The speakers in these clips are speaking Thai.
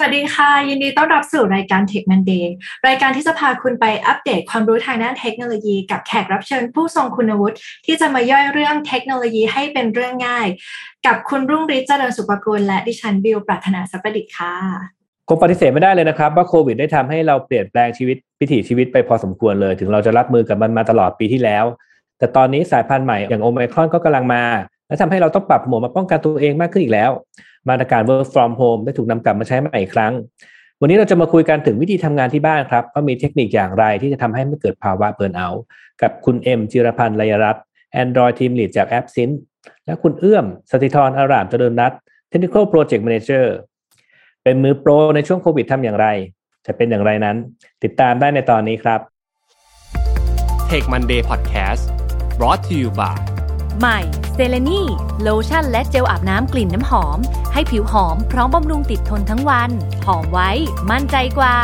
สวัสดีค่ะ ยินดีต้อนรับสู่รายการ Tech Monday รายการที่จะพาคุณไปอัปเดตความรู้ทางด้านเทคโนโลยี กับแขกรับเชิญผู้ทรงคุณวุฒิที่จะมาย่อยเรื่องเทคโนโลยีให้เป็นเรื่องง่าย กับคุณรุ่งฤทธิ์เจริญสุภกุลและดิฉันบิวปรัชนาสัพดิษฐ์ค่ะคงปฏิเสธไม่ได้เลยนะครับ ว่าโควิดได้ทำให้เราเปลี่ยนแปลงชีวิตพิถีชีวิตไปพอสมควรเลย ถึงเราจะรับมือกับมันมาตลอดปีที่แล้ว แต่ตอนนี้สายพันธุ์ใหม่อย่างโอไมครอนก็กำลังมาและทำให้เราต้องปรับหมวดมาป้องกันตัวเองมากขึ้นอีกแล้ว มาตรการ work from home ได้ถูกนำกลับมาใช้ใหม่อีกครั้ง วันนี้เราจะมาคุยกันถึงวิธีทำงานที่บ้านครับว่ามีเทคนิคอย่างไรที่จะทำให้ไม่เกิดภาวะเบิร์นเอาท์กับคุณเอ็มจิรพันธ์ลยรัตน์ Android Team Lead จากแอปซินและคุณเอื้อมสติธรอารามเจริญนัท Technical Project Manager เป็นมือโปรในช่วงโควิดทำอย่างไร จะเป็นอย่างไรนั้น ติดตามได้ในตอนนี้ครับ Take Monday Podcast brought to you by ใหม่เซเลนีโลชั่นและเจลอาบน้ำกลิ่นน้ำหอม ให้ผิวหอมพร้อมบำรุงติดทนทั้งวัน หอมไว้มั่นใจกว่า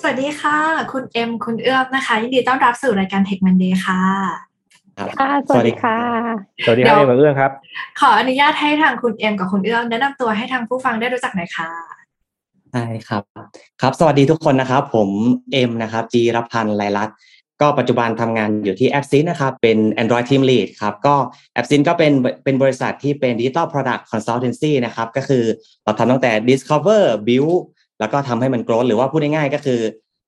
สวัสดีค่ะ คุณเอ็มคุณเอื้อมนะคะ ยินดีต้อนรับสู่รายการ Tech Monday ค่ะค่ะ สวัสดีค่ะ สวัสดีครับเอ็มกับเอื้อมครับ ขออนุญาตให้ทางคุณเอ็มกับคุณเอื้อมแนะนำตัวให้ทางผู้ฟังได้รู้จักหน่อยค่ะ ใช่ครับครับ สวัสดีทุกคนนะครับ ผมเอ็มนะครับจีรพันธ์ไลลักษณ์ก็ปัจจุบันทำงานอยู่ที่แอปซินนะครับเป็น Android Team Lead ครับก็แอปซินก็เป็นเป็นบริษัทที่เป็น Digital Product Consultancy นะครับก็คือเราทำตั้งแต่ Discover Build แล้วก็ทำให้มัน growth หรือว่าพูดง่ายๆก็คือ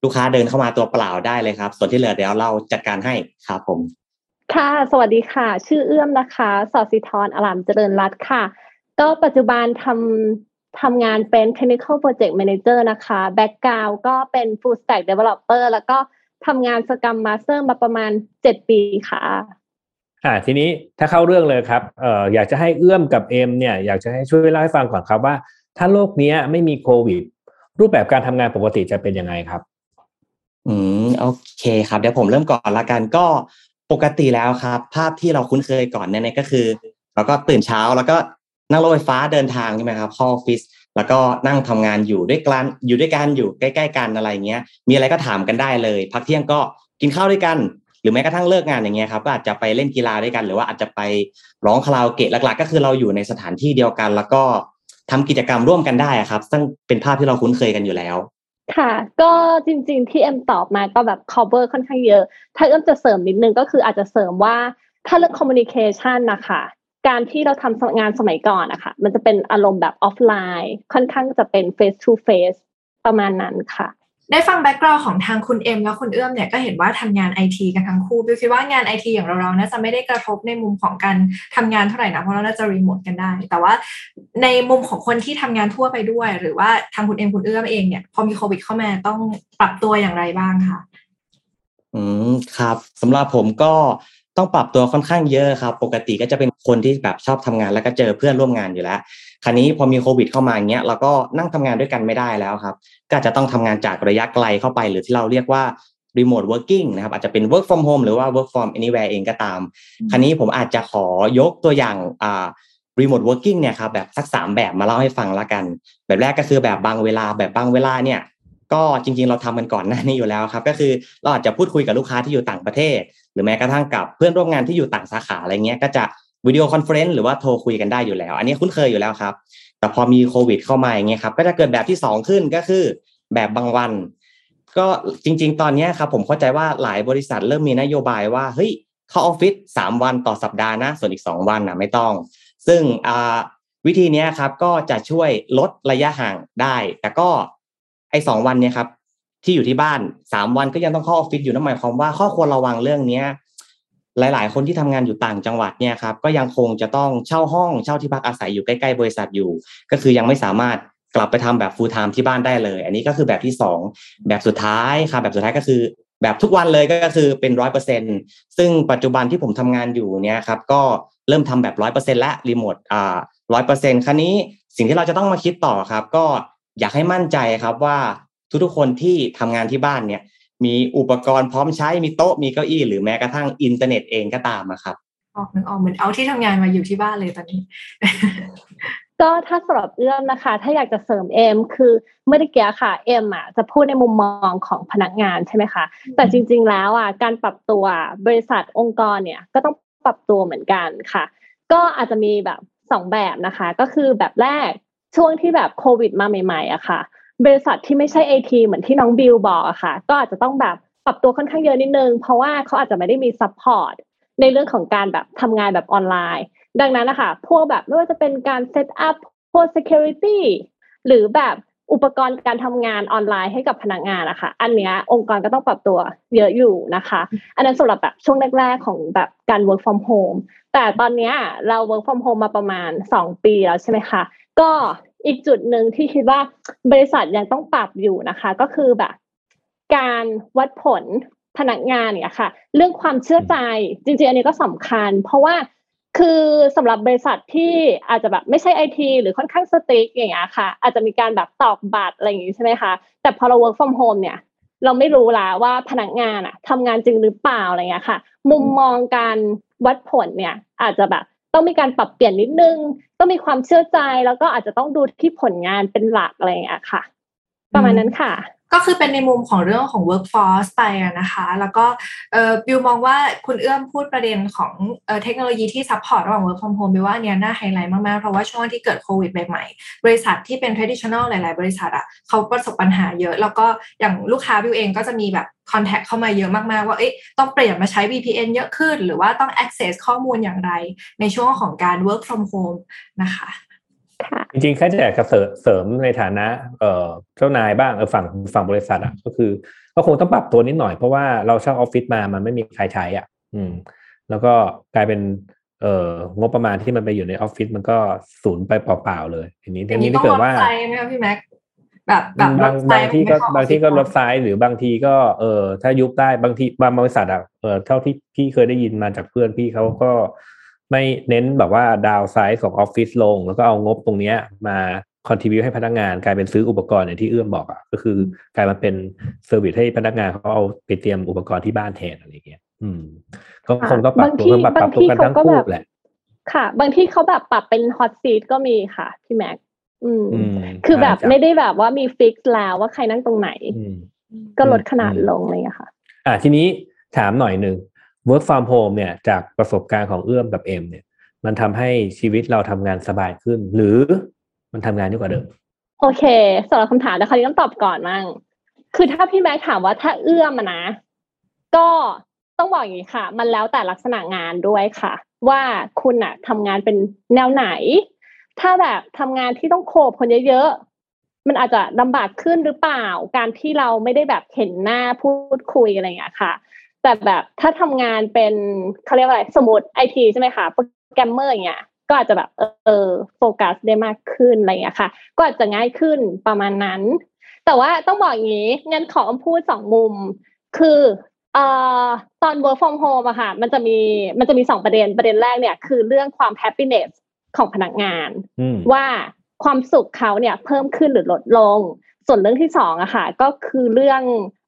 ลูกค้าเดินเข้ามาตัวเปล่าได้เลยครับ ส่วนที่เหลือเดี๋ยวเราจัดการให้ครับผม ค่ะ สวัสดีค่ะ ชื่อเอื้อมนะคะ สอสิทรอารามเจริญรัตค่ะ ก็ปัจจุบันทำ ทำงานเป็น Technical Project Manager นะคะ Background ก็เป็น Full Stack Developer แล้วก็ทำงาน Scrum Master มาประมาณเจ็ดปีค่ะ อ่าทีนี้ถ้าเข้าเรื่องเลยครับเอ่ออยากจะให้เอื้อมกับเอ็มเนี่ยอยากจะให้ช่วยเล่าให้ฟังก่อนครับว่า ถ้าโลกนี้ไม่มีโควิด รูปแบบการทำงานปกติจะเป็นยังไงครับ อืมโอเคครับ เดี๋ยวผมเริ่มก่อนละกันก็ปกติแล้วครับ ภาพที่เราคุ้นเคยก่อนเนี่ยก็คือเราก็ตื่นเช้าแล้วก็ นั่งรถไฟฟ้าเดินทางใช่ไหมครับเข้าออฟฟิศแล้วก็นั่งทำงานอยู่ด้วยกันอยู่ด้วยกันอยู่ใกล้ ๆ กันอะไรเงี้ย มีอะไรก็ถามกันได้เลย พักเที่ยงก็กินข้าวด้วยกัน หรือแม้กระทั่งเลิกงานอย่างเงี้ยครับก็อาจจะไปเล่นกีฬาด้วยกัน หรือว่าอาจจะไปร้องคาราโอเกะหลัก ๆ ก็คือเราอยู่ในสถานที่เดียวกัน แล้วก็ทำกิจกรรมร่วมกันได้ครับซึ่งเป็นภาพที่เราคุ้นเคยกันอยู่แล้ว ค่ะ ก็จริง ๆ ที่เอ็มตอบมาก็แบบ cover ค่อนข้างเยอะ ถ้าเอ็มจะเสริมนิดนึงก็คืออาจจะเสริมว่าถ้าเรื่อง communication นะคะ การที่เราทำงานสมัยก่อนนะคะมันจะเป็นอารมณ์แบบออฟไลน์ ค่อนข้างจะเป็น face to face ประมาณนั้นค่ะ ได้ฟัง background ของทางคุณเอ็มและคุณเอื้อมเนี่ยก็เห็นว่าทำงานไอทีกันทั้งคู่บิวคิดว่างานไอทีอย่างเราๆน่าจะไม่ได้กระทบในมุมของการทำงานเท่าไหร่นะเพราะเราน่าจะรีโมทกันได้ แต่ว่าในมุมของคนที่ทำงานทั่วไปด้วย หรือว่าทางคุณเอ็มคุณเอื้อมเองเนี่ยพอมีโควิดเข้ามาต้องปรับตัวอย่างไรบ้างคะอืมครับสำหรับผมก็ ต้องปรับตัวค่อนข้างเยอะครับ ปกติก็จะเป็นคนที่แบบชอบทำงานแล้วก็เจอเพื่อนร่วมงานอยู่แล้ว คราวนี้พอมีโควิดเข้ามาอย่างเงี้ยเราก็นั่งทำงานด้วยกันไม่ได้แล้วครับ ก็จะต้องทำงานจากระยะไกลเข้าไป หรือที่เราเรียกว่า remote working นะครับอาจจะเป็น work from home หรือว่า work from anywhere เองก็ตาม คราวนี้ผมอาจจะขอยกตัวอย่างอ่า remote working เนี่ยครับแบบสักสามแบบมาเล่าให้ฟังละกัน แบบแรกก็คือแบบบางเวลาแบบบางเวลาเนี่ย ก็จริงๆ เราทำกันก่อนหน้านี้อยู่แล้วครับ ก็คือเราอาจจะพูดคุยกับลูกค้าที่อยู่ต่างประเทศ หรือแม้กระทั่งกับเพื่อนร่วมงานที่อยู่ต่างสาขาอะไรเงี้ยก็จะ video conference หรือว่าโทรคุยกันได้อยู่แล้ว อันนี้คุ้นเคยอยู่แล้วครับ แต่พอมีโควิดเข้ามาอย่างเงี้ยครับก็จะเกิดแบบที่ 2 ขึ้นก็คือ แบบบางวัน ก็จริง ๆ ตอนนี้ครับผมเข้าใจว่าหลายบริษัทเริ่มมีนโยบายว่าเฮ้ยเข้าออฟฟิศสามวันต่อสัปดาห์นะส่วนอีก 2 วันนะไม่ต้อง ซึ่งวิธีนี้ครับก็จะช่วยลดระยะห่างได้ แต่ก็ ไอ้สองวันเนี่ยครับที่อยู่ที่บ้านสามวันก็ยังต้องเข้าออฟฟิศอยู่นั่นหมายความว่าข้อควรระวังเรื่องเนี้ยหลาย ๆ คนที่ทำงานอยู่ต่างจังหวัดเนี่ยครับก็ยังคงจะต้องเช่าห้องเช่าที่พักอาศัยอยู่ใกล้ ๆ บริษัทอยู่ ก็คือยังไม่สามารถกลับไปทำแบบฟูลไทม์ที่บ้านได้เลย อันนี้ก็คือแบบที่สองแบบสุดท้ายครับแบบสุดท้ายก็คือ แบบทุกวันเลยก็คือเป็นร้อยเปอร์เซ็นซึ่งปัจจุบันที่ผมทำงานอยู่เนี่ยครับก็เริ่มทำแบบร้อยเปอร์เซ็นต์และรีโมทอ่าร้อยเปอร์เซ็นต์คราวนี้สิ่งที่เราจะต้องมาคิดต่อครับ ก็ อยากให้มั่นใจครับว่าทุกๆคนที่ทำงานที่บ้านเนี่ย มีอุปกรณ์พร้อมใช้มีโต๊ะมีเก้าอี้หรือแม้กระทั่งอินเทอร์เน็ตเองก็ตามครับออกนึกออกเหมือนเอาที่ทำงานมาอยู่ที่บ้านเลยตอนนี้ ก็ถ้าสำหรับเอื้อมนะคะ ถ้าอยากจะเสริมเอ็มคือเมื่อกี้ค่ะเอ็มอะจะพูดในมุมมองของพนักงานใช่ไหมคะแต่จริง ๆ แล้วอะการปรับตัวบริษัทองค์กรเนี่ยก็ต้องปรับตัวเหมือนกันค่ะ ก็อาจจะมีแบบสองแบบนะคะ ก็คือแบบแรก ช่วงที่แบบโควิดมาใหม่ๆอะค่ะ บริษัทที่ไม่ใช่ไอทีเหมือนที่น้องบิวบอกอะค่ะ ก็อาจจะต้องแบบปรับตัวค่อนข้างเยอะนิดนึง เพราะว่าเขาอาจจะไม่ได้มี support ในเรื่องของการแบบทำงานแบบออนไลน์ ดังนั้นนะคะพวกแบบไม่ว่าจะเป็นการ set up พวก security หรือแบบอุปกรณ์การทำงานออนไลน์ให้กับพนักงานนะคะ อันเนี้ยองค์กรก็ต้องปรับตัวเยอะอยู่นะคะ อันนั้นสำหรับแบบช่วงแรก ๆ ของแบบการ work from home แต่ตอนเนี้ยเรา work from home มาประมาณสองปีแล้วใช่ไหมคะ ก็อีกจุดหนึ่งที่คิดว่าบริษัทยังต้องปรับอยู่นะคะ ก็คือแบบ การวัดผลพนักงานเนี่ยค่ะ เรื่องความเชื่อใจจริงๆ อันนี้ก็สำคัญ เพราะว่าคือสำหรับบริษัทที่อาจจะแบบไม่ใช่ไอทีหรือค่อนข้างสติ๊กอย่างเงี้ยค่ะ อาจจะมีการแบบตอกบัตรอะไรอย่างงี้ใช่ไหมคะแต่พอเรา work from home เนี่ย เราไม่รู้ละว่าพนักงานอะทำงานจริงหรือเปล่าอะไรเงี้ยค่ะ มุมมองการวัดผลเนี่ย อาจจะแบบ ต้องมีการปรับเปลี่ยนนิดนึง ต้องมีความเชื่อใจแล้วก็อาจจะต้องดูที่ผลงานเป็นหลักอะไรอย่างเงี้ยค่ะ ประมาณนั้นค่ะ ก็คือเป็นในมุมของเรื่องของ workforce ไปนะคะ แล้วก็บิวมองว่าคุณเอื้อมพูดประเด็นของเทคโนโลยีที่ support ระหว่าง work from home บิวว่าเนี้ยน่าไฮไลท์มาก ๆ เพราะว่าช่วงที่เกิดโควิดใหม่ๆ บริษัทที่เป็น traditional หลาย ๆ บริษัทอะเขาประสบปัญหาเยอะ แล้วก็อย่างลูกค้าบิวเองก็จะมีแบบ contact เข้ามาเยอะมากๆ ว่าเอ๊ะต้องเปลี่ยนมาใช้ VPN เยอะขึ้น หรือว่าต้อง access ข้อมูลอย่างไร ในช่วงของการ work from home นะคะ จริงๆแค่อยากจะเสริมในฐานะเอ่อเจ้านายบ้างเออฝั่งฝั่งบริษัทอะก็คือ ก็คงต้องปรับตัวนิดหน่อยเพราะว่าเราเช่าออฟฟิศมามันไม่มีใครใช้อะ อืม แล้วก็กลายเป็นเอ่องบประมาณที่มันไปอยู่ในออฟฟิศมันก็สูญไปเปล่าๆเลยทีนี้ทีนี้ถ้าเกิดว่าต้องลดไซส์ไหมคะพี่แม็กแบบแบบบางลดไซบางส์ที่ก็ไม่เข้บางที่ก็ออฟลฟิศดไซส์หรือบางทีก็เออถ้ายุบได้บางทีบางบริษัทอะเออเท่าที่พี่เคยได้ยินมาจากเพื่อนพี่เขาก็ ไม่เน้นแบบว่าดาวไซส์ของออฟฟิศลง แล้วก็เอางบตรงเนี้ยมา contribute ให้พนักงานกลายเป็นซื้ออุปกรณ์อย่างที่เอื้อมบอกอะก็คือกลายมาเป็น service ให้พนักงานเขาเอาไปเตรียมอุปกรณ์ที่บ้านแทนอะไรอย่างเงี้ย อืมก็คงต้องปรับตัวบางที่ต้องปรับตัวกันทั้งบางที่คู่เขาก็แบบแหละ ค่ะ บางที่เขาแบบปรับเป็น hot seat ก็มีค่ะพี่แม็กอืมอืมคือแบบใช่จ้ะไม่ไดแบบว่ามี fix แล้วว่าใครนั่งตรงไหนอืมก็ลดขนาดอืมลงอะไรอย่างเลยค่ะ อ่าทีนี้ถามหน่อยหนึ่ง work from home เนี่ยจากประสบการณ์ของเอื้อมกับเอ็มเนี่ย มันทำให้ชีวิตเราทำงานสบายขึ้น หรือมันทำงานยิ่งกว่าเดิม โอเคสำหรับคำถามนะคะที่ต้องตอบก่อนมั่งคือถ้าพี่แม็กถามว่าถ้าเอื้อมนะ ก็ต้องบอกอย่างนี้ค่ะ มันแล้วแต่ลักษณะงานด้วยค่ะ ว่าคุณอะทำงานเป็นแนวไหน ถ้าแบบทำงานที่ต้องโคบคนเยอะๆมันอาจจะลำบากขึ้นหรือเปล่า การที่เราไม่ได้แบบเห็นหน้าพูดคุยอะไรอย่างเงี้ยค่ะ แต่แบบถ้าทำงานเป็นเขาเรียกว่าอะไรสมมติไอทีใช่ไหมคะโปรแกรมเมอร์อย่างเงี้ยก็อาจจะแบบเออเออโฟกัสได้มากขึ้นอะไรอย่างเงี้ยค่ะ ก็อาจจะง่ายขึ้นประมาณนั้น แต่ว่าต้องบอกอย่างนี้งั้นขอพูดสองมุม คือเอ่อตอน work from home อะค่ะ มันจะมีมันจะมีสองประเด็นประเด็นแรกเนี่ยคือเรื่องความ happiness ของพนักงานอืมว่าความสุขเขาเนี่ยเพิ่มขึ้นหรือลดลง ส่วนเรื่องที่สองอะค่ะ ก็คือเรื่อง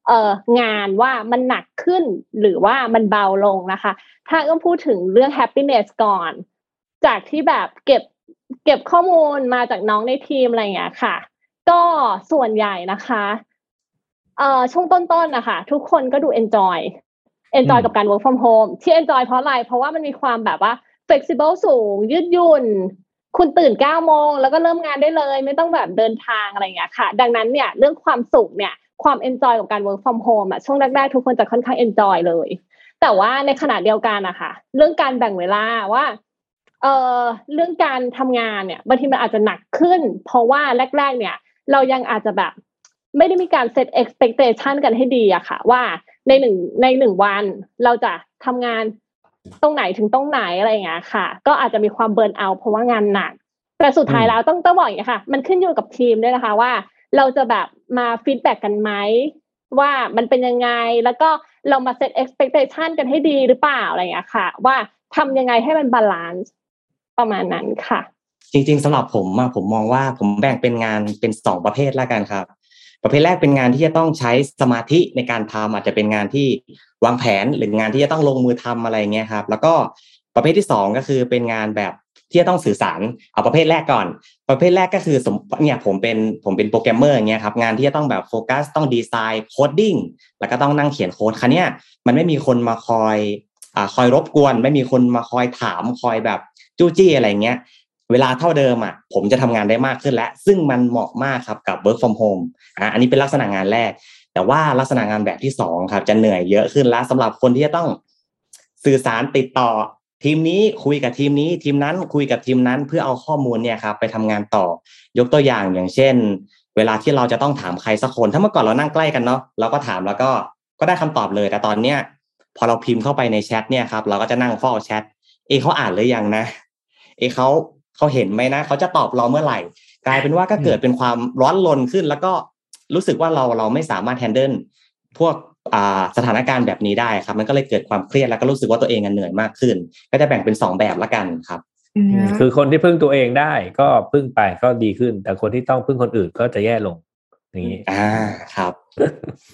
เอ่องานว่ามันหนักขึ้นหรือว่ามันเบาลงนะคะ ถ้าเอื้อมพูดถึงเรื่อง happiness ก่อน จากที่แบบเก็บเก็บข้อมูลมาจากน้องในทีมอะไรอย่างเงี้ยค่ะ ก็ส่วนใหญ่นะคะเอ่อช่วงต้นๆนะคะทุกคนก็ดู enjoy enjoy อืมกับการ work from home ที่ enjoy เพราะอะไร เพราะว่ามันมีความแบบว่า flexible สูง ยืดหยุ่น คุณตื่นเก้าโมงแล้วก็เริ่มงานได้เลย ไม่ต้องแบบเดินทางอะไรอย่างเงี้ยค่ะ ดังนั้นเนี่ยเรื่องความสุขเนี่ย ความ enjoy กับการ work from home อะช่วงแรกๆทุกคนจะค่อนข้าง enjoy เลย แต่ว่าในขณะเดียวกันนะคะเรื่องการแบ่งเวลาว่าเอ่อเรื่องการทำงานเนี่ยบางทีมันอาจจะหนักขึ้น เพราะว่าแรก ๆ เนี่ย เรายังอาจจะแบบไม่ได้มีการเซต expectation กันให้ดีอะค่ะ ว่าในหนึ่งในหนึ่งวันเราจะทำงานตรงไหนถึงตรงไหนอะไรอย่างเงี้ยค่ะ ก็อาจจะมีความ burn out เพราะว่างานหนัก แต่สุดท้ายแล้วต้องต้องบอกอย่างนี้ค่ะ มันขึ้นอยู่กับทีมด้วยนะคะว่า เราจะแบบมา feedback กันไหมว่ามันเป็นยังไงแล้วก็เรามา set expectation กันให้ดีหรือเปล่าอะไรอย่างเงี้ยค่ะ ว่าทำยังไงให้มัน balance ประมาณนั้นค่ะ จริง ๆสำหรับผมอะผมมองว่าผมแบ่งเป็นงานเป็นสองประเภทแล้วกันครับ ประเภทแรกเป็นงานที่จะต้องใช้สมาธิในการทำอาจจะเป็นงานที่วางแผนหรืองานที่จะต้องลงมือทำอะไรเงี้ยครับ แล้วก็ประเภทที่สองก็คือเป็นงานแบบ ที่จะต้องสื่อสารเอาประเภทแรกก่อน ประเภทแรกก็คือสมมติเนี่ยผมเป็นผมเป็นโปรแกรมเมอร์เงี้ยครับงานที่จะต้องแบบโฟกัสต้องดีไซน์ coding แล้วก็ต้องนั่งเขียนโค้ดคราวเนี้ยมันไม่มีคนมาคอยอ่าคอยรบกวน ไม่มีคนมาคอยถามคอยแบบจู้จี้อะไรเงี้ยเวลาเท่าเดิมอะผมจะทำงานได้มากขึ้นแล้วซึ่งมันเหมาะมากครับกับ work from home อะอันนี้เป็นลักษณะงานแรก แต่ว่าลักษณะงานแบบที่สองครับจะเหนื่อยเยอะขึ้นแล้วสำหรับคนที่จะต้องสื่อสารติดต่อ ทีมนี้คุยกับทีมนี้ ทีมนั้นคุยกับทีมนั้นเพื่อเอาข้อมูลเนี่ยครับไปทำงานต่อ ยกตัวอย่างอย่างเช่น เวลาที่เราจะต้องถามใครสักคน ถ้าเมื่อก่อนเรานั่งใกล้กันเนาะเราก็ถามแล้วก็ก็ได้คำตอบเลย แต่ตอนเนี้ยพอเราพิมพ์เข้าไปในแชทเนี่ยครับเราก็จะนั่งเฝ้าแชทเอเขาอ่านหรือยังนะ เอเขาเขาเห็นไหมนะเขาจะตอบเราเมื่อไหร่ กลายเป็นว่าก็เกิดเป็นความร้อนรนขึ้น แล้วก็รู้สึกว่าเราเราไม่สามารถแฮนเดิลพวก สถานการณ์แบบนี้ได้ครับ มันก็เลยเกิดความเครียดแล้วก็รู้สึกว่าตัวเองเหนื่อยมากขึ้น ก็จะแบ่งเป็นสองแบบละกันครับคือคนที่พึ่งตัวเองได้ก็พึ่งไปก็ดีขึ้น แต่คนที่ต้องพึ่งคนอื่นก็จะแย่ลงอย่าง นี้อ่าครับ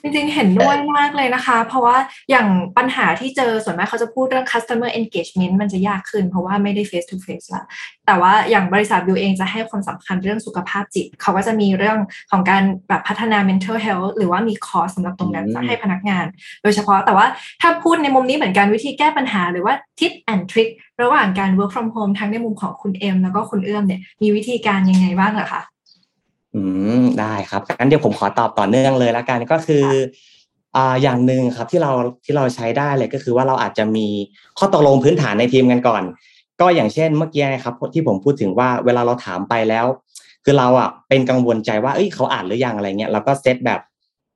จริงๆ เห็นด้วยมากเลยนะคะ เพราะว่าอย่างปัญหาที่เจอส่วนมากเขาจะพูดเรื่อง customer engagement มันจะยากขึ้นเพราะว่าไม่ได้ face to face ละแต่ว่าอย่างบริษัทบิวเองจะให้ความสำคัญเรื่องสุขภาพจิต เขาก็จะมีเรื่องของการแบบพัฒนา mental health หรือว่ามีคอร์สสำหรับตรงนั้นจะให้พนักงาน โดยเฉพาะแต่ว่าถ้าพูดในมุมนี้เหมือนกันวิธีแก้ปัญหาหรือว่า tip and trick ระหว่างการ work from home ทั้งในมุมของคุณเอ็มแล้วก็คุณเอื้อมเนี่ยมีวิธีการยังไงบ้างเหรอคะ อืมได้ครับงั้นเดี๋ยวผมขอตอบต่อเนื่องเลยละกันก็คืออ่าอย่างหนึ่งครับที่เราที่เราใช้ได้เลยก็คือว่าเราอาจจะมีข้อตกลงพื้นฐานในทีมกันก่อน ก็อย่างเช่นเมื่อกี้นะครับที่ผมพูดถึงว่าเวลาเราถามไปแล้ว คือเราอะเป็นกังวลใจว่าเอ้ยเขาอ่านหรือยังอะไรเงี้ยเราก็เซตแบบ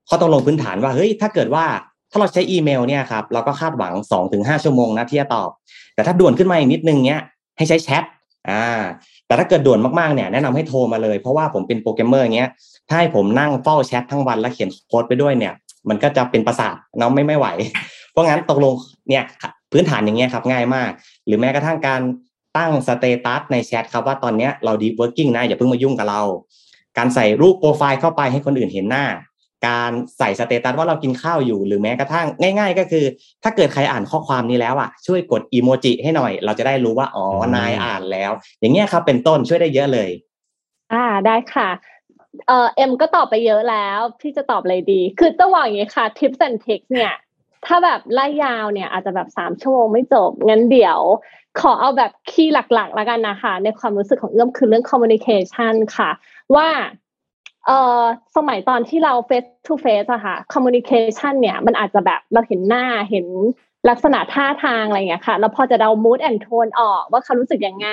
ข้อตกลงพื้นฐานว่าเฮ้ยถ้าเกิดว่าถ้าเราใช้อีเมลเนี่ยครับเราก็คาดหวังสองถึงห้าชั่วโมงนะที่จะตอบ แต่ถ้าด่วนขึ้นมาอีกนิดนึงเนี้ยให้ใช้แชทอ่า แต่ถ้าเกิดด่วนมากๆเนี่ยแนะนำให้โทรมาเลย เพราะว่าผมเป็นโปรแกรมเมอร์เงี้ยถ้าให้ผมนั่งเฝ้าแชททั้งวันแล้วเขียนโค้ดไปด้วยเนี่ย มันก็จะเป็นประสาทเนาะไม่ไม่ไหว เพราะงั้นตกลงเนี่ยพื้นฐานอย่างเงี้ยครับง่ายมาก หรือแม้กระทั่งการตั้ง status ในแชทครับว่าตอนเนี้ยเรา deep working นะอย่าเพิ่งมายุ่งกับเรา การใส่รูปโปรไฟล์เข้าไปให้คนอื่นเห็นหน้า การใส่ status ว่าเรากินข้าวอยู่หรือแม้กระทั่งง่าย ๆ ก็คือ ถ้าเกิดใครอ่านข้อความนี้แล้วอะช่วยกดอีโมจิให้หน่อย เราจะได้รู้ว่าอ๋อนายอ่านแล้ว อย่างเงี้ยครับเป็นต้นช่วยได้เยอะเลย อ่าได้ค่ะเอ่อเอ็มก็ตอบไปเยอะแล้วพี่จะตอบอะไรดี คือต้องบอกอย่างนี้ค่ะ tips and tricks เนี่ย ถ้าแบบไล่ยาวเนี่ย อาจจะแบบสามชั่วโมงไม่จบ งั้นเดี๋ยว ขอเอาแบบคีย์หลักๆ แล้วกันนะคะ ในความรู้สึกของเอื้อมคือเรื่อง communication ค่ะ ว่า เอ่อสมัยตอนที่เรา face to face อะค่ะ communication เนี่ยมันอาจจะแบบเราเห็นหน้าเห็นลักษณะท่าทางอะไรอย่างเงี้ยค่ะเราพอจะเดา mood and tone ออกว่าเขารู้สึกยังไง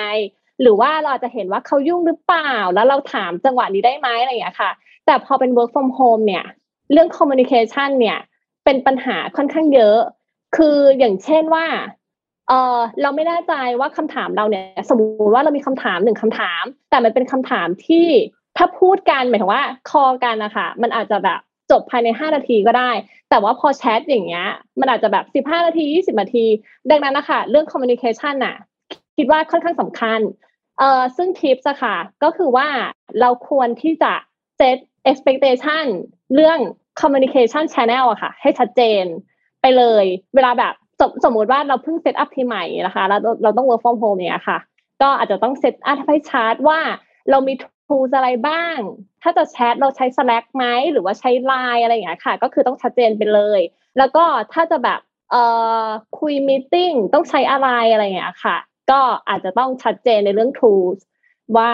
หรือว่าเราจะเห็นว่าเขายุ่งหรือเปล่า แล้วเราถามจังหวะนี้ได้ไหมอะไรอย่างเงี้ยค่ะ แต่พอเป็น work from home เนี่ย เรื่อง communication เนี่ย เป็นปัญหาค่อนข้างเยอะ คืออย่างเช่นว่าเออเราไม่แน่ใจว่าคำถามเราเนี่ย สมมติว่าเรามีคำถามหนึ่งคำถาม แต่มันเป็นคำถามที่ ถ้าพูดกันหมายถึงว่าคอกันนะคะมันอาจจะแบบจบภายในห้านาทีก็ได้ แต่ว่าพอแชทอย่างเงี้ย มันอาจจะแบบสิบห้านาทียี่สิบนาที ดังนั้นนะคะเรื่อง communication น่ะ คิดว่าค่อนข้างสำคัญ เอ่อซึ่ง tips อะค่ะ ก็คือว่าเราควรที่จะ set expectation เรื่อง communication channel อะค่ะ ให้ชัดเจนไปเลย เวลาแบบสมมติว่าเราเพิ่ง set up ทีมใหม่นะคะเราเราต้อง work from home เนี่ยค่ะ ก็อาจจะต้อง set up ให้ชัดว่าเรามี tools อะไรบ้าง ถ้าจะแชทเราใช้ Slack ไหมหรือว่าใช้ Line อะไรอย่างเงี้ยค่ะ ก็คือต้องชัดเจนไปเลย แล้วก็ถ้าจะแบบเอ่อคุย meeting ต้องใช้อะไรอะไรอย่างเงี้ยค่ะ ก็อาจจะต้องชัดเจนในเรื่อง tools ว่า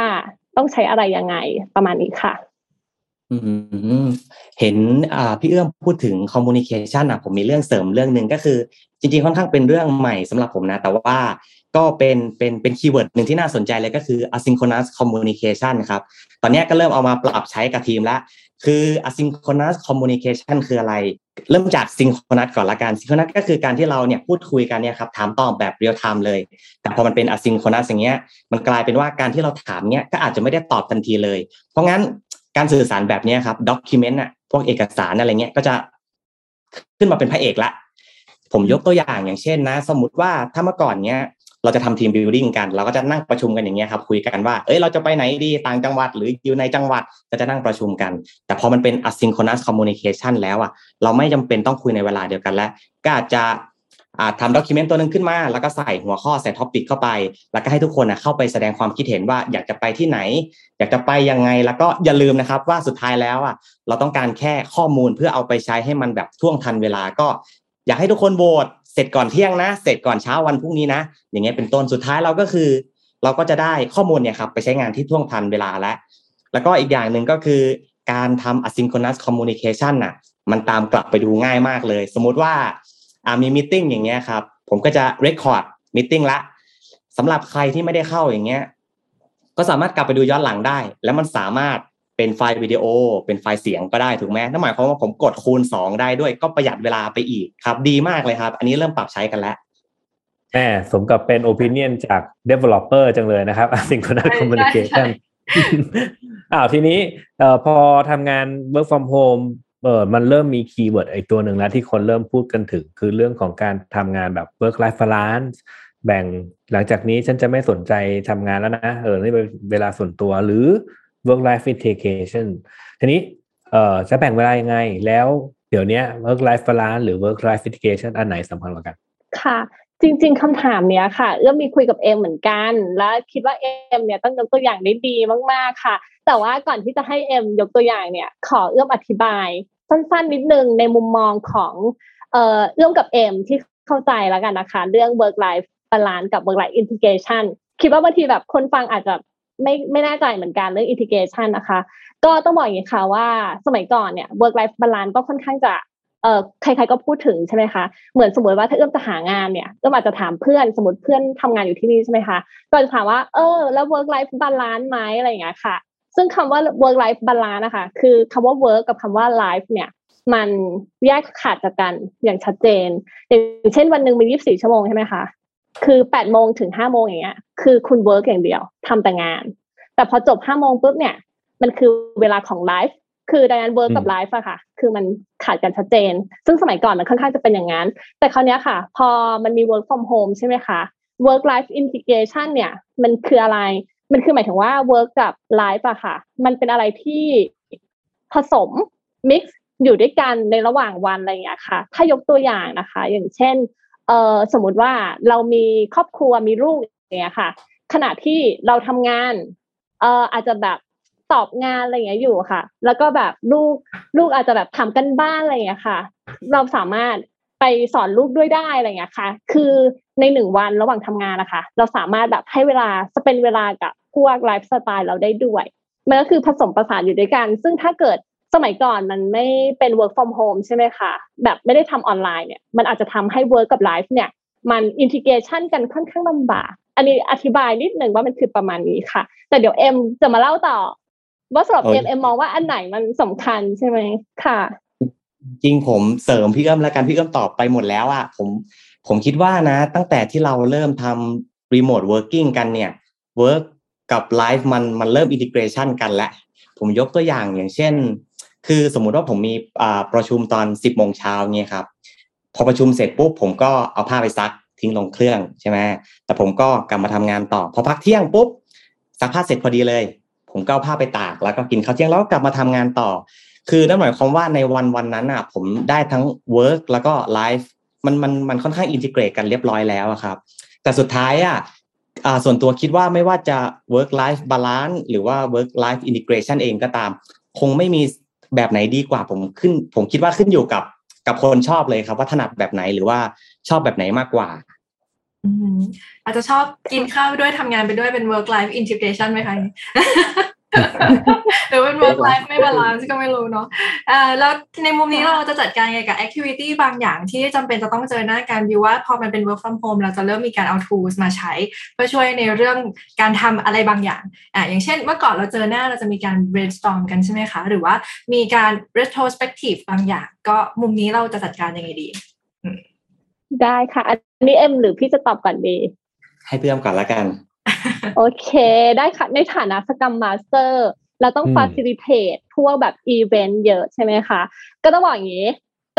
ต้องใช้อะไรยังไงประมาณนี้ค่ะ เห็นพี่เอื้อมพูดถึง communication อะผมมีเรื่องเสริมเรื่องหนึ่งก็คือ จริงๆค่อนข้างเป็นเรื่องใหม่สำหรับผมนะ แต่ว่าก็เป็นเป็นเป็น keyword หนึ่งที่น่าสนใจเลยก็คือ asynchronous communication ครับ ตอนนี้ก็เริ่มเอามาปรับใช้กับทีมแล้วคือ asynchronous communication คืออะไร เริ่มจาก synchronous ก่อนละกัน synchronous ก็คือการที่เราเนี่ยพูดคุยกันเนี่ยครับถามตอบแบบ real time เลย แต่พอมันเป็น asynchronous อย่างเงี้ยมันกลายเป็นว่าการที่เราถามเนี่ยก็อาจจะไม่ได้ตอบทันทีเลย เพราะงั้น การสื่อสารแบบนี้ครับ document อะพวกเอกสารอะไรเงี้ยก็จะขึ้นมาเป็นพระเอกละผมยกตัวอย่างอย่างเช่นนะ สมมติว่าถ้าเมื่อก่อนเนี้ยเราจะทำ team building กัน เราก็จะนั่งประชุมกันอย่างเงี้ยครับ คุยกันว่า เอ้ยเราจะไปไหนดีต่างจังหวัด หรืออยู่ในจังหวัดก็จะนั่งประชุมกัน แต่พอมันเป็น asynchronous communication แล้วอะเราไม่จำเป็นต้องคุยในเวลาเดียวกันแล้ว ก็อาจจะ ทำ document ตัวนึงขึ้นมา แล้วก็ใส่หัวข้อใส่ topic เข้าไป แล้วก็ให้ทุกคนนะเข้าไปแสดงความคิดเห็นว่าอยากจะไปที่ไหน อยากจะไปยังไงแล้วก็อย่าลืมนะครับว่าสุดท้ายแล้วอะเราต้องการแค่ข้อมูลเพื่อเอาไปใช้ให้มันแบบท่วงทันเวลาก็ อยากให้ทุกคนโหวตเสร็จก่อนเที่ยงนะ เสร็จก่อนเช้าวันพรุ่งนี้นะ อย่างเงี้ยเป็นต้นสุดท้ายเราก็คือ เราก็จะได้ข้อมูลเนี่ยครับไปใช้งานที่ท่วงทันเวลาแล้วแล้วก็อีกอย่างหนึ่งก็คือการทำ asynchronous communication น่ะมันตามกลับไปดูง่ายมากเลย สมมติว่า มีมิ팅อย่างเงี้ยครับผมก็จะ record meeting ละสำหรับใครที่ไม่ได้เข้าอย่างเงี้ยก็สามารถกลับไปดูย้อนหลังได้ แล้วมันสามารถเป็นไฟล์วิดีโอ เป็นไฟล์เสียงก็ได้ถูกไหมนั่นหมายความว่าผมกดคูณสองได้ด้วย ก็ประหยัดเวลาไปอีกครับ ดีมากเลยครับ อันนี้เริ่มปรับใช้กันแล้วแหมสมกับเป็น opinion จาก developer จังเลยนะครับ asynchronous communication อ้าวทีนี้เอ่อพอทำงาน work from home เออมันเริ่มมี keyword ไอตัวหนึ่งแล้วที่คนเริ่มพูดกันถึง คือเรื่องของการทำงานแบบ work life balance แบ่งหลังจากนี้ฉันจะไม่สนใจทำงานแล้วนะ เออนี่เป็นเวลาส่วนตัวหรือ work life integration ทีนี้เออจะแบ่งเวลายังไงแล้วเดี๋ยวนี้ work life balance หรือ work life integration อันไหนสำคัญกว่ากัน ค่ะ จริง ๆคำถามเนี้ยค่ะ เอื้อมมีคุยกับเอ็มเหมือนกัน และคิดว่าเอ็มเนี่ยต้องยกตัวอย่างได้ดีมากๆค่ะ แต่ว่าก่อนที่จะให้เอ็มยกตัวอย่างเนี่ย ขอเอื้อมอธิบาย สั้นๆนิดนึงในมุมมองของเอ่อเอื้อมกับเอ็มที่เข้าใจแล้วกันนะคะ เรื่อง work life balance กับ work life integration คิดว่าบางทีแบบคนฟังอาจจะไม่ไม่แน่ใจเหมือนกันเรื่อง integration นะคะ ก็ต้องบอกอย่างนี้ค่ะว่าสมัยก่อนเนี่ย work life balance ก็ค่อนข้างจะ เออใครๆก็พูดถึงใช่ไหมคะ เหมือนสมมติว่าถ้าเอื้อมจะหางานเนี่ยเอื้อมอาจจะถามเพื่อนสมมติเพื่อนทำงานอยู่ที่นี่ใช่ไหมคะก็จะถามว่าเออแล้ว work life balance ไหมอะไรอย่างเงี้ยค่ะ ซึ่งคำว่า work life balance นะคะคือคำว่า work กับคำว่า life เนี่ย มันแยกขาดจากกันอย่างชัดเจน อย่างเช่นวันหนึ่งมี 24 ชั่วโมงใช่ไหมคะคือ8โมงถึง5โมงอย่างเงี้ย คือคุณ work อย่างเดียวทำแต่งาน แต่พอจบ5โมงปุ๊บเนี่ย มันคือเวลาของ life คือดังนั้น work กับ life อะค่ะ คือมันขาดกันชัดเจน ซึ่งสมัยก่อนมันค่อนข้างจะเป็นอย่างนั้น แต่คราวนี้ค่ะ พอมันมี work from home ใช่ไหมคะ work life integration เนี่ยมันคืออะไร มันคือหมายถึงว่า work กับ life อะค่ะ มันเป็นอะไรที่ผสม mix อยู่ด้วยกันในระหว่างวันอะไรอย่างเงี้ยค่ะ ถ้ายกตัวอย่างนะคะ อย่างเช่นเอ่อสมมุติว่าเรามีครอบครัวมีลูกอย่างเงี้ยค่ะ ขณะที่เราทำงานเอ่ออาจจะแบบ ตอบงานอะไรอย่างเงี้ยอยู่ค่ะ แล้วก็แบบลูกลูกอาจจะแบบทำกันบ้านอะไรอย่างเงี้ยค่ะ เราสามารถไปสอนลูกด้วยได้อะไรอย่างเงี้ยค่ะ คือในหนึ่งวันระหว่างทำงานนะคะ เราสามารถแบบให้เวลาสเปนเวลากับพวกไลฟ์สไตล์เราได้ด้วย มันก็คือผสมประสานอยู่ด้วยกัน ซึ่งถ้าเกิดสมัยก่อนมันไม่เป็น work from home ใช่ไหมคะ แบบไม่ได้ทำออนไลน์เนี่ย มันอาจจะทำให้ work กับ life เนี่ย มัน integration กันค่อนข้างลำบาก อันนี้อธิบายนิดหนึ่งว่ามันคือประมาณนี้ค่ะ แต่เดี๋ยวเอ็มจะมาเล่าต่อ ว่าสำหรับเอ็มเอ็มมองว่าอันไหนมันสำคัญใช่ไหมค่ะ จริงผมเสริมพี่เอื้อมแล้วกันพี่เอื้อมตอบไปหมดแล้วอะผมผมคิดว่านะ ตั้งแต่ที่เราเริ่มทำ remote working กันเนี่ย work กับ life มันมันเริ่ม integration กันแล้ว ผมยกตัวอย่างอย่างเช่น คือสมมุติว่าผมมีอ่าประชุมตอนสิบโมงเช้าเนี่ยครับ พอประชุมเสร็จปุ๊บผมก็เอาผ้าไปซักทิ้งลงเครื่องใช่ไหมแต่ผมก็กลับมาทำงานต่อ พอพักเที่ยงปุ๊บซักผ้าเสร็จพอดีเลย ผมก็เอาผ้าไปตากแล้วก็กินข้าวเที่ยงแล้วก็กลับมาทำงานต่อ คือนั่นหมายความว่าในวันวันนั้นอะผมได้ทั้ง work แล้วก็ life มันมันมันค่อนข้างอินทิเกรตกันเรียบร้อยแล้วอะครับ แต่สุดท้ายอะอ่าส่วนตัวคิดว่าไม่ว่าจะ work life balance หรือว่า work life integration เองก็ตาม คงไม่มีแบบไหนดีกว่าผมขึ้น ผมคิดว่าขึ้นอยู่กับกับคนชอบเลยครับว่าถนัดแบบไหนหรือว่าชอบแบบไหนมากกว่า อืมอาจจะชอบกินข้าวไปด้วยทำงานไปด้วยเป็น work life integration ไหมคะหรือเป็น work life ไม่ balance ก็ไม่รู้เนาะอ่าแล้วในมุมนี้เราจะจัดการไงกับ activity บางอย่างที่จำเป็นจะต้องเจอหน้ากันบิวว่าพอมันเป็น work from home เราจะเริ่มมีการเอา tools มาใช้ เพื่อช่วยในเรื่องการทำอะไรบางอย่างอ่าอย่างเช่นเมื่อก่อนเราเจอหน้าเราจะมีการ brainstorm กันใช่ไหมคะ หรือว่ามีการ retrospective บางอย่าง ก็มุมนี้เราจะจัดการยังไงดี ได้ค่ะ อันนี้เอ็มหรือพี่จะตอบก่อนดี ให้พี่เอื้อมก่อนละกัน โอเค ได้ค่ะ ในฐานะ Scrum Master เราต้องอืมฟ a ซิลิเ e พวกแบบอีเวนต์เยอะใช่ไหมคะ ก็ต้องบอกอย่างนี้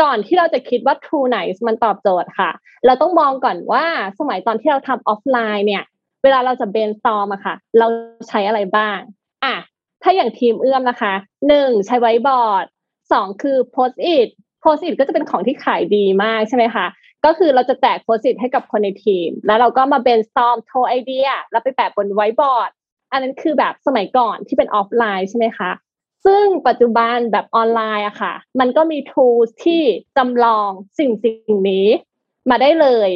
ก่อนที่เราจะคิดว่า True Nice มันตอบโจทย์ค่ะ เราต้องมองก่อนว่าสมัยตอนที่เราทำออฟไลน์เนี่ย เวลาเราจะ brainstorm อะค่ะ เราใช้อะไรบ้าง อะ ถ้าอย่างทีมเอื้อมนะคะหนึ่งใช้ไวบอร์ดสองคือ Post-it Post-it ก็จะเป็นของที่ขายดีมากใช่ไหมคะ ก็คือเราจะแจก Post-it ให้กับคนในทีม แล้วเราก็มา brainstorm throw ไอเดีย แล้วไปแปะบนไวบอร์ด อันนั้นคือแบบสมัยก่อนที่เป็นออฟไลน์ใช่ไหมคะ ซึ่งปัจจุบันแบบออนไลน์อะค่ะ มันก็มี tools ที่จำลองสิ่งสิ่งนี้ มาได้เลย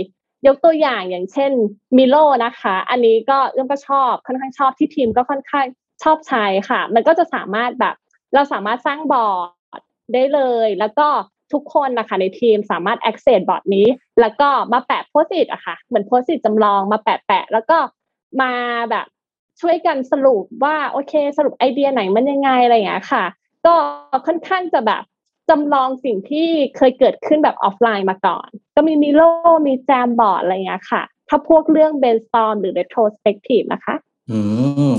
ยกตัวอย่างอย่างเช่น Miro นะคะ อันนี้ก็เอื้อมก็ชอบค่อนข้างชอบที่ทีมก็ค่อนข้างชอบใช้ค่ะ มันก็จะสามารถแบบ เราสามารถสร้างบอร์ดได้เลย แล้วก็ ทุกคนนะคะในทีมสามารถ access บอร์ดนี้ แล้วก็มาแปะ Post-it อะค่ะ เหมือนโพสต์จำลองมาแปะแปะแล้วก็มาแบบช่วยกันสรุปว่าโอเค สรุปไอเดียไหนมันยังไงอะไรอย่างเงี้ยค่ะ ก็ค่อนข้างจะแบบจำลองสิ่งที่เคยเกิดขึ้นแบบออฟไลน์มาก่อน ก็มี Miro มี Jamboard อะไรอย่างเงี้ยค่ะ ถ้าพวกเรื่อง brainstorm หรือ retrospective นะคะ อืม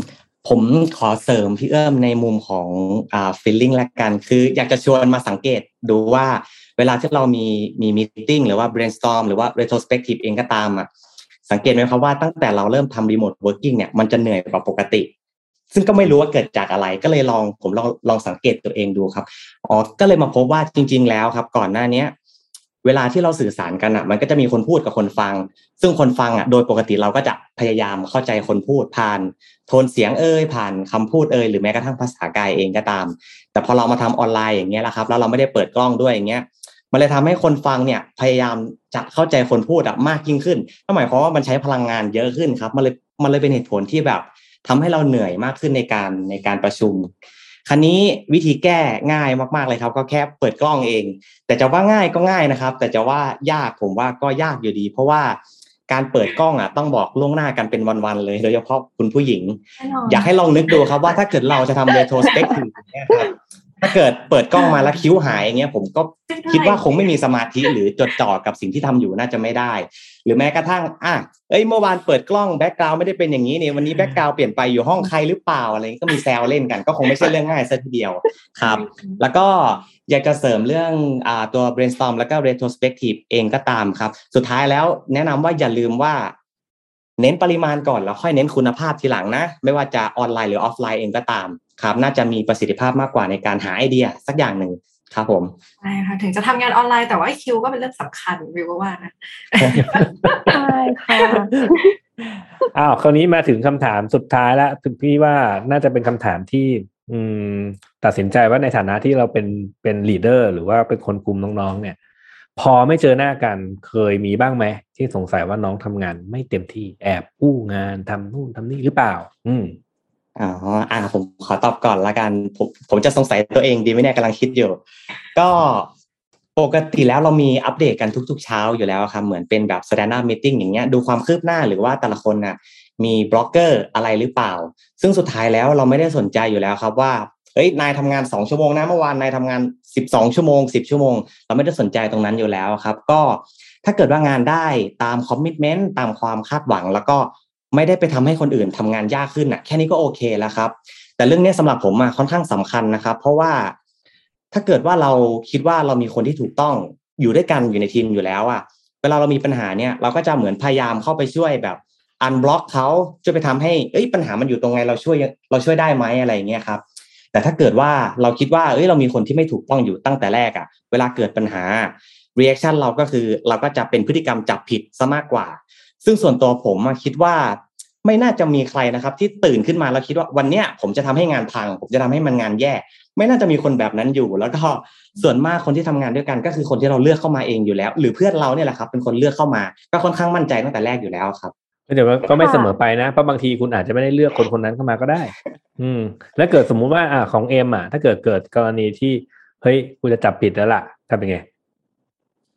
ผมขอเสริมพี่เอื้อมในมุมของอ่า feeling ละกัน คืออยากจะชวนมาสังเกตดูว่าเวลาที่เรามีมี meeting หรือว่า brainstorm หรือว่า retrospective เองก็ตามอะสังเกตไหมครับว่าตั้งแต่เราเริ่มทำ remote working เนี่ยมันจะเหนื่อยกว่าปกติ ซึ่งก็ไม่รู้ว่าเกิดจากอะไรก็เลยลองผมลองลองสังเกตตัวเองดูครับอ๋อก็เลยมาพบว่าจริง ๆ แล้วครับ ก่อนหน้าเนี้ย เวลาที่เราสื่อสารกันอะ มันก็จะมีคนพูดกับคนฟัง ซึ่งคนฟังอะ โดยปกติเราก็จะพยายามเข้าใจคนพูดผ่าน โทนเสียงเอ่ยผ่านคำพูดเอ่ยหรือแม้กระทั่งภาษากายเองก็ตาม แต่พอเรามาทำออนไลน์อย่างเงี้ยละครับแล้วเราไม่ได้เปิดกล้องด้วยอย่างเงี้ยมันเลยทำให้คนฟังเนี่ยพยายามจะเข้าใจคนพูดอะมากยิ่งขึ้นนั่นหมายความว่ามันใช้พลังงานเยอะขึ้นครับ มันเลยมันเลยเป็นเหตุผลที่แบบทำให้เราเหนื่อยมากขึ้นในการในการประชุม คราวนี้วิธีแก้ง่ายมากๆเลยครับ ก็แค่เปิดกล้องเอง แต่จะว่าง่ายก็ง่ายนะครับ แต่จะว่ายากผมว่าก็ยากอยู่ดี เพราะว่าการเปิดกล้องอะต้องบอกล่วงหน้ากันเป็นวันๆเลยโดยเฉพาะคุณผู้หญิงแน่นอนอยากให้ลองนึกดูครับว่าถ้าเกิดเราจะทำ retrospective เนี่ยครับ ถ้าเกิดเปิดกล้องมาแล้วคิ้วหายอย่างเงี้ยผมก็คิดว่าคงไม่มีสมาธิหรือจดจ่อกับสิ่งที่ทำอยู่น่าจะไม่ได้ หรือแม้กระทั่งอะเอ้ยเมื่อวานเปิดกล้อง background ไม่ได้เป็นอย่างนี้นี่วันนี้ background เปลี่ยนไปอยู่ห้องใครหรือเปล่าอะไรก็มีแซวเล่นกัน ก็คงไม่ใช่เรื่องง่ายซะทีเดียวครับ แล้วก็อยากจะเสริมเรื่องอ่าตัว brainstorm แล้วก็ retrospective เองก็ตามครับ สุดท้ายแล้วแนะนำว่าอย่าลืมว่าเน้นปริมาณก่อนแล้วค่อยเน้นคุณภาพทีหลังนะ ไม่ว่าจะออนไลน์หรือออฟไลน์เองก็ตาม ครับน่าจะมีประสิทธิภาพมากกว่าในการหาไอเดียสักอย่างหนึ่งครับผมใช่ค่ะถึงจะทำงานออนไลน์แต่ว่าคิวก็เป็นเรื่องสำคัญพี่ก็ว่านะใช่ค่ะอ้าวคราวนี้มาถึงคำถามสุดท้ายแล้วซึ่งพี่ว่าน่าจะเป็นคำถามที่ อืม ตัดสินใจว่าในฐานะที่เราเป็นเป็น leader หรือว่าเป็นคนคุมน้องๆเนี่ย พอไม่เจอหน้ากันเคยมีบ้างไหมที่สงสัยว่าน้องทำงานไม่เต็มที่แอบกู้งานทำนู่นทำนี่หรือเปล่า อืม อ๋ออ่าผมขอตอบก่อนละกันผมผมจะสงสัยตัวเองดีไหมเนี่ยกำลังคิดอยู่ ก็ปกติแล้วเรามีอัปเดตกันทุก ๆ เช้าอยู่แล้วครับเหมือนเป็นแบบ standard meeting อย่างเงี้ยดูความคืบหน้าหรือว่าแต่ละคนน่ะมีบล็อกเกอร์อะไรหรือเปล่า ซึ่งสุดท้ายแล้วเราไม่ได้สนใจอยู่แล้วครับว่าเอ้ยนายทำงานสองชั่วโมงนะเมื่อวานนายทำงานสิบสองชั่วโมงสิบชั่วโมง เราไม่ได้สนใจตรงนั้นอยู่แล้วครับ ก็ถ้าเกิดว่างานได้ตามคอมมิชเมนต์ตามความคาดหวัง แล้วก็ ไม่ได้ไปทำให้คนอื่นทำงานยากขึ้นอะ แค่นี้ก็โอเคแล้วครับ แต่เรื่องนี้สำหรับผมอะค่อนข้างสำคัญนะครับ เพราะว่าถ้าเกิดว่าเราคิดว่าเรามีคนที่ถูกต้องอยู่ด้วยกันอยู่ในทีมอยู่แล้วอะเวลาเรามีปัญหาเนี่ย เราก็จะเหมือนพยายามเข้าไปช่วยแบบอันบล็อกเขาช่วยไปทำให้เอ้ยปัญหามันอยู่ตรงไงเราช่วยเราช่วยได้ไหมอะไรอย่างเงี้ยครับ แต่ถ้าเกิดว่าเราคิดว่าเอ้ยเรามีคนที่ไม่ถูกต้องอยู่ตั้งแต่แรกอะ่ะ เวลาเกิดปัญหา reaction เราก็คือเราก็จะเป็นพฤติกรรมจับผิดซะมากกว่า ซึ่งส่วนตัวผมอะคิดว่า ไม่น่าจะมีใครนะครับ ที่ตื่นขึ้นมาแล้วคิดว่าวันเนี้ยผมจะทำให้งานพัง ผมจะทำให้มันงานแย่ ไม่น่าจะมีคนแบบนั้นอยู่ แล้วก็ส่วนมากคนที่ทำงานด้วยกันก็คือคนที่เราเลือกเข้ามาเองอยู่แล้ว หรือเพื่อนเราเนี่ยแหละครับ เป็นคนเลือกเข้ามา ก็ค่อนข้างมั่นใจตั้งแต่แรกอยู่แล้วครับเดี๋ยวก็ไม่ค่ะเสมอไปนะเพราะบางทีคุณอาจจะไม่ได้เลือกคนคนนั้นเข้ามาก็ได้ อืม แล้วเกิดสมมุติว่าอ่าของเอ็มอะถ้าเกิดเกิดกรณีที่เฮ้ยกูจะจับผิดแล้วล่ะทำยังไง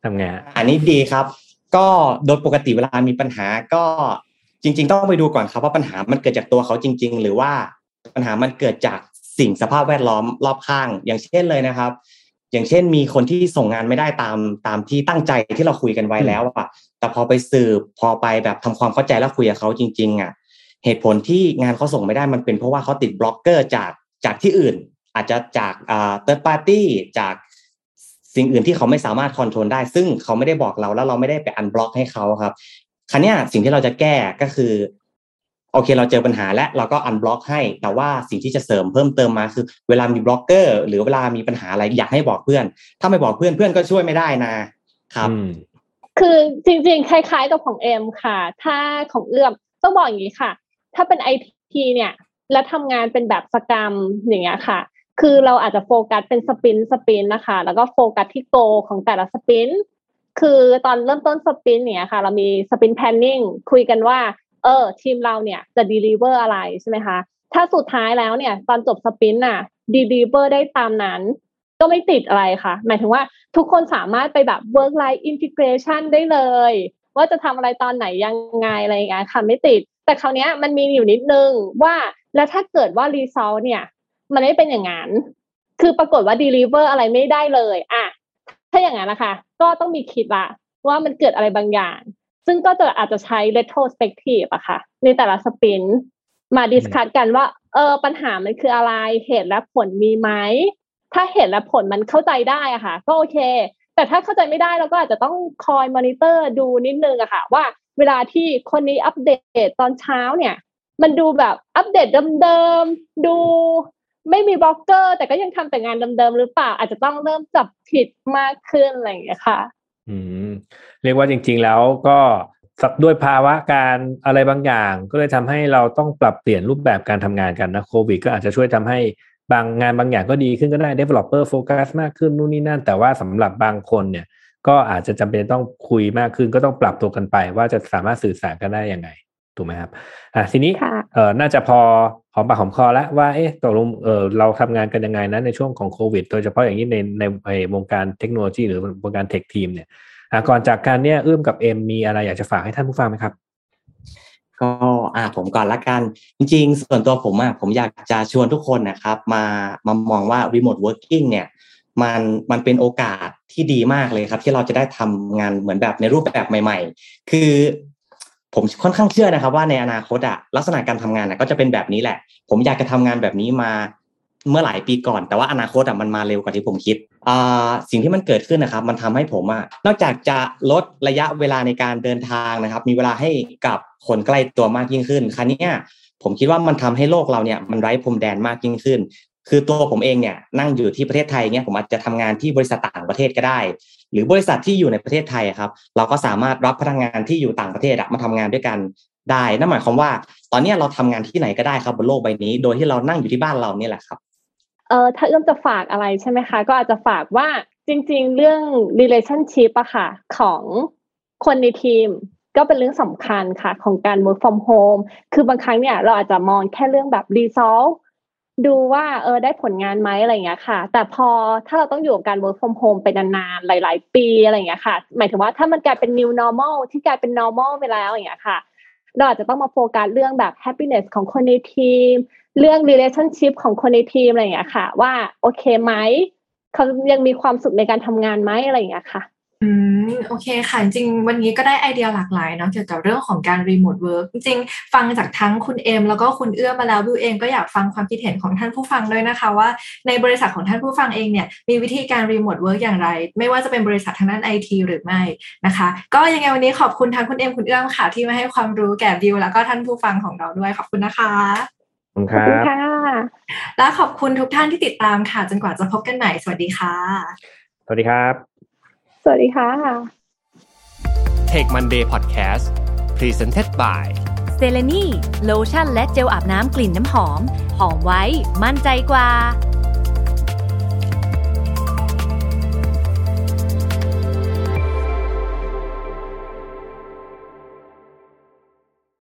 ทำไงฮะอันนี้ดีครับ ก็โดยปกติเวลามีปัญหาก็ จริง ๆ ต้องไปดูก่อนครับว่าปัญหามันเกิดจากตัวเขาจริง ๆ หรือว่าปัญหามันเกิดจากสิ่งสภาพแวดล้อมรอบข้าง อย่างเช่นเลยนะครับ อย่างเช่นมีคนที่ส่งงานไม่ได้ตามตามที่ตั้งใจที่เราคุยกันไว้แล้วอะแต่พอไปสืบพอไปแบบทำความเข้าใจแล้วคุยกับเขาจริง ๆอะเหตุผลที่งานเขาส่งไม่ได้มันเป็นเพราะว่าเขาติด blocker จากจากที่อื่น อาจจะจากอ่า third party จากสิ่งอื่นที่เขาไม่สามารถ control ได้ ซึ่งเขาไม่ได้บอกเราแล้วเราไม่ได้ไป unblock ให้เขาครับ คราวเนี้ยสิ่งที่เราจะแก้ก็คือโอเคเราเจอปัญหาแล้วเราก็ unblock ให้ แต่ว่าสิ่งที่จะเสริมเพิ่มเติมมาคือ เวลามี blocker หรือเวลามีปัญหาอะไรอยากให้บอกเพื่อน ถ้าไม่บอกเพื่อนเพื่อนก็ช่วยไม่ได้นะครับอืมคือจริงๆ คล้ายๆกับของเอ็มค่ะ ถ้าของเอื้อมต้องบอกอย่างนี้ค่ะ ถ้าเป็นไอทีเนี่ย แล้วทำงานเป็นแบบ Scrum อย่างเงี้ยค่ะ คือเราอาจจะโฟกัสเป็น Sprint Sprint นะคะ แล้วก็โฟกัสที่ goal ของแต่ละ Sprint คือตอนเริ่มต้น Sprint เนี่ยค่ะ เรามี Sprint planning คุยกันว่า เออ ทีมเราเนี่ยจะ deliver อะไรใช่ไหมคะ ถ้าสุดท้ายแล้วเนี่ย ตอนจบ Sprint น่ะ deliver ได้ตามนั้น ก็ไม่ติดอะไรค่ะ หมายถึงว่าทุกคนสามารถไปแบบ work life integration ได้เลย ว่าจะทำอะไรตอนไหนยังไงอะไรอย่างเงี้ยค่ะไม่ติด แต่คราวนี้มันมีอยู่นิดนึงว่าแล้วถ้าเกิดว่า result เนี่ย มันไม่เป็นอย่างนั้นคือปรากฏว่า deliver อะไรไม่ได้เลย อะ ถ้าอย่างนั้นนะคะ ก็ต้องมีคิดละว่ามันเกิดอะไรบางอย่าง ซึ่งก็จะอาจจะใช้ retrospective อะค่ะ ในแต่ละสปิน มาดิสคัตกันว่า เออ ปัญหามันคืออะไร เหตุและผลมีไหม ถ้าเหตุและผลมันเข้าใจได้อะค่ะ ก็โอเค แต่ถ้าเข้าใจไม่ได้เราก็อาจจะต้องคอยมอนิเตอร์ดูนิดนึงอะค่ะ ว่าเวลาที่คนนี้อัปเดตตอนเช้าเนี่ย มันดูแบบอัปเดตเดิมๆ ดู ไม่มี blocker แต่ก็ยังทำแต่งานเดิมๆหรือเปล่าอาจจะต้องเริ่มจับผิดมากขึ้นอะไรอย่างเงี้ยค่ะ อืม เรียกว่าจริง ๆ แล้วก็ด้วยภาวะการอะไรบางอย่าง ก็เลยทำให้เราต้องปรับเปลี่ยนรูปแบบการทำงานกันนะโควิดก็อาจจะช่วยทำให้บางงานบางอย่างก็ดีขึ้นก็ได้ developer โฟกัสมากขึ้นนู่นนี่นั่น แต่ว่าสำหรับบางคนเนี่ย ก็อาจจะจำเป็นต้องคุยมากขึ้นก็ต้องปรับตัวกันไป ว่าจะสามารถสื่อสารกันได้ยังไง ถูกไหมครับอะทีนี้เออน่าจะพอหอมปากหอมคอแล้วว่าเอ๊ะตกลงเออเราทำงานกันยังไงนะในช่วงของโควิด โดยเฉพาะอย่างนี้ในในวงการเทคโนโลยีหรือวงการเทคทีมเนี่ยอะก่อนจากการเนี่ยเอื้อมกับเอ็มมีอะไรอยากจะฝากให้ท่านผู้ฟังไหมครับก็อ่าผมก่อนละกัน จริงๆ ส่วนตัวผมอะผมอยากจะชวนทุกคนนะครับ มามามองว่า remote working เนี่ยมันมันเป็นโอกาสที่ดีมากเลยครับ ที่เราจะได้ทำงานเหมือนแบบในรูปแบบใหม่ ๆ คือ ผมค่อนข้างเชื่อนะครับ ว่าในอนาคตอะลักษณะการทำงานอะก็จะเป็นแบบนี้แหละ ผมอยากจะทำงานแบบนี้มาเมื่อหลายปีก่อน แต่ว่าอนาคตอะมันมาเร็วกว่าที่ผมคิดสิ่งที่มันเกิดขึ้นนะครับ มันทำให้ผมอะนอกจากจะลดระยะเวลาในการเดินทางนะครับ มีเวลาให้กับคนใกล้ตัวมากยิ่งขึ้นครั้นี้ผมคิดว่ามันทำให้โลกเราเนี่ยมันไร้พรมแดนมากยิ่งขึ้น คือตัวผมเองเนี่ยนั่งอยู่ที่ประเทศไทยเนี่ยผมอาจจะทำงานที่บริษัทต่างประเทศก็ได้ หรือบริษัทที่อยู่ในประเทศไทยครับ เราก็สามารถรับพนักงานที่อยู่ต่างประเทศมาทำงานด้วยกันได้ นั่นหมายความว่า ตอนนี้เราทำงานที่ไหนก็ได้ครับบนโลกใบนี้ โดยที่เรานั่งอยู่ที่บ้านเราเนี่ยแหละครับเออถ้าเอื้อมจะฝากอะไรใช่ไหมคะ ก็อาจจะฝากว่าจริง ๆ เรื่อง relationship อะค่ะ ของคนในทีมก็เป็นเรื่องสำคัญค่ะ ของการ work from home คือบางครั้งเนี่ยเราอาจจะมองแค่เรื่องแบบ resolve ดูว่าเออได้ผลงานไหมอะไรเงี้ยค่ะ แต่พอถ้าเราต้องอยู่กับการ work from home ไปนานๆหลาย ๆ ปีอะไรเงี้ยค่ะ หมายถึงว่าถ้ามันกลายเป็น new normal ที่กลายเป็น normal ไปแล้วอย่างเงี้ยค่ะ เราอาจจะต้องมาโฟกัสเรื่องแบบ happiness ของคนในทีม เรื่อง relationship ของคนในทีมอะไรเงี้ยค่ะ ว่าโอเคไหมเขายังมีความสุขในการทำงานไหมอะไรเงี้ยค่ะ อืม โอเคค่ะ จริงวันนี้ก็ได้ไอเดียหลากหลายเนาะเกี่ยวกับเรื่องของการ remote work จริงๆ ฟังจากทั้งคุณเอม แล้วก็คุณเอื้อมมาแล้ววิวเองก็อยากฟังความคิดเห็นของท่านผู้ฟังด้วยนะคะ ว่าในบริษัทของท่านผู้ฟังเองเนี่ยมีวิธีการ remote work อย่างไร ไม่ว่าจะเป็นบริษัททางด้านไอทีหรือไม่นะคะ ก็ยังไงวันนี้ขอบคุณทั้งคุณเอมคุณเอื้อมค่ะ ที่มาให้ความรู้แก่วิวแล้วก็ท่านผู้ฟังของเราด้วยขอบคุณนะคะขอบคุณครับและขอบคุณทุกท่านที่ติดตามค่ะ จนกว่าจะพบกันใหม่สวัสดีค่ะ สวัสดีครับ สวัสดีค่ะ Take Monday Podcast Presented by เซเลนีโลชั่นและเจลอาบน้ำกลิ่นน้ำหอม หอมไว้ มั่นใจกว่า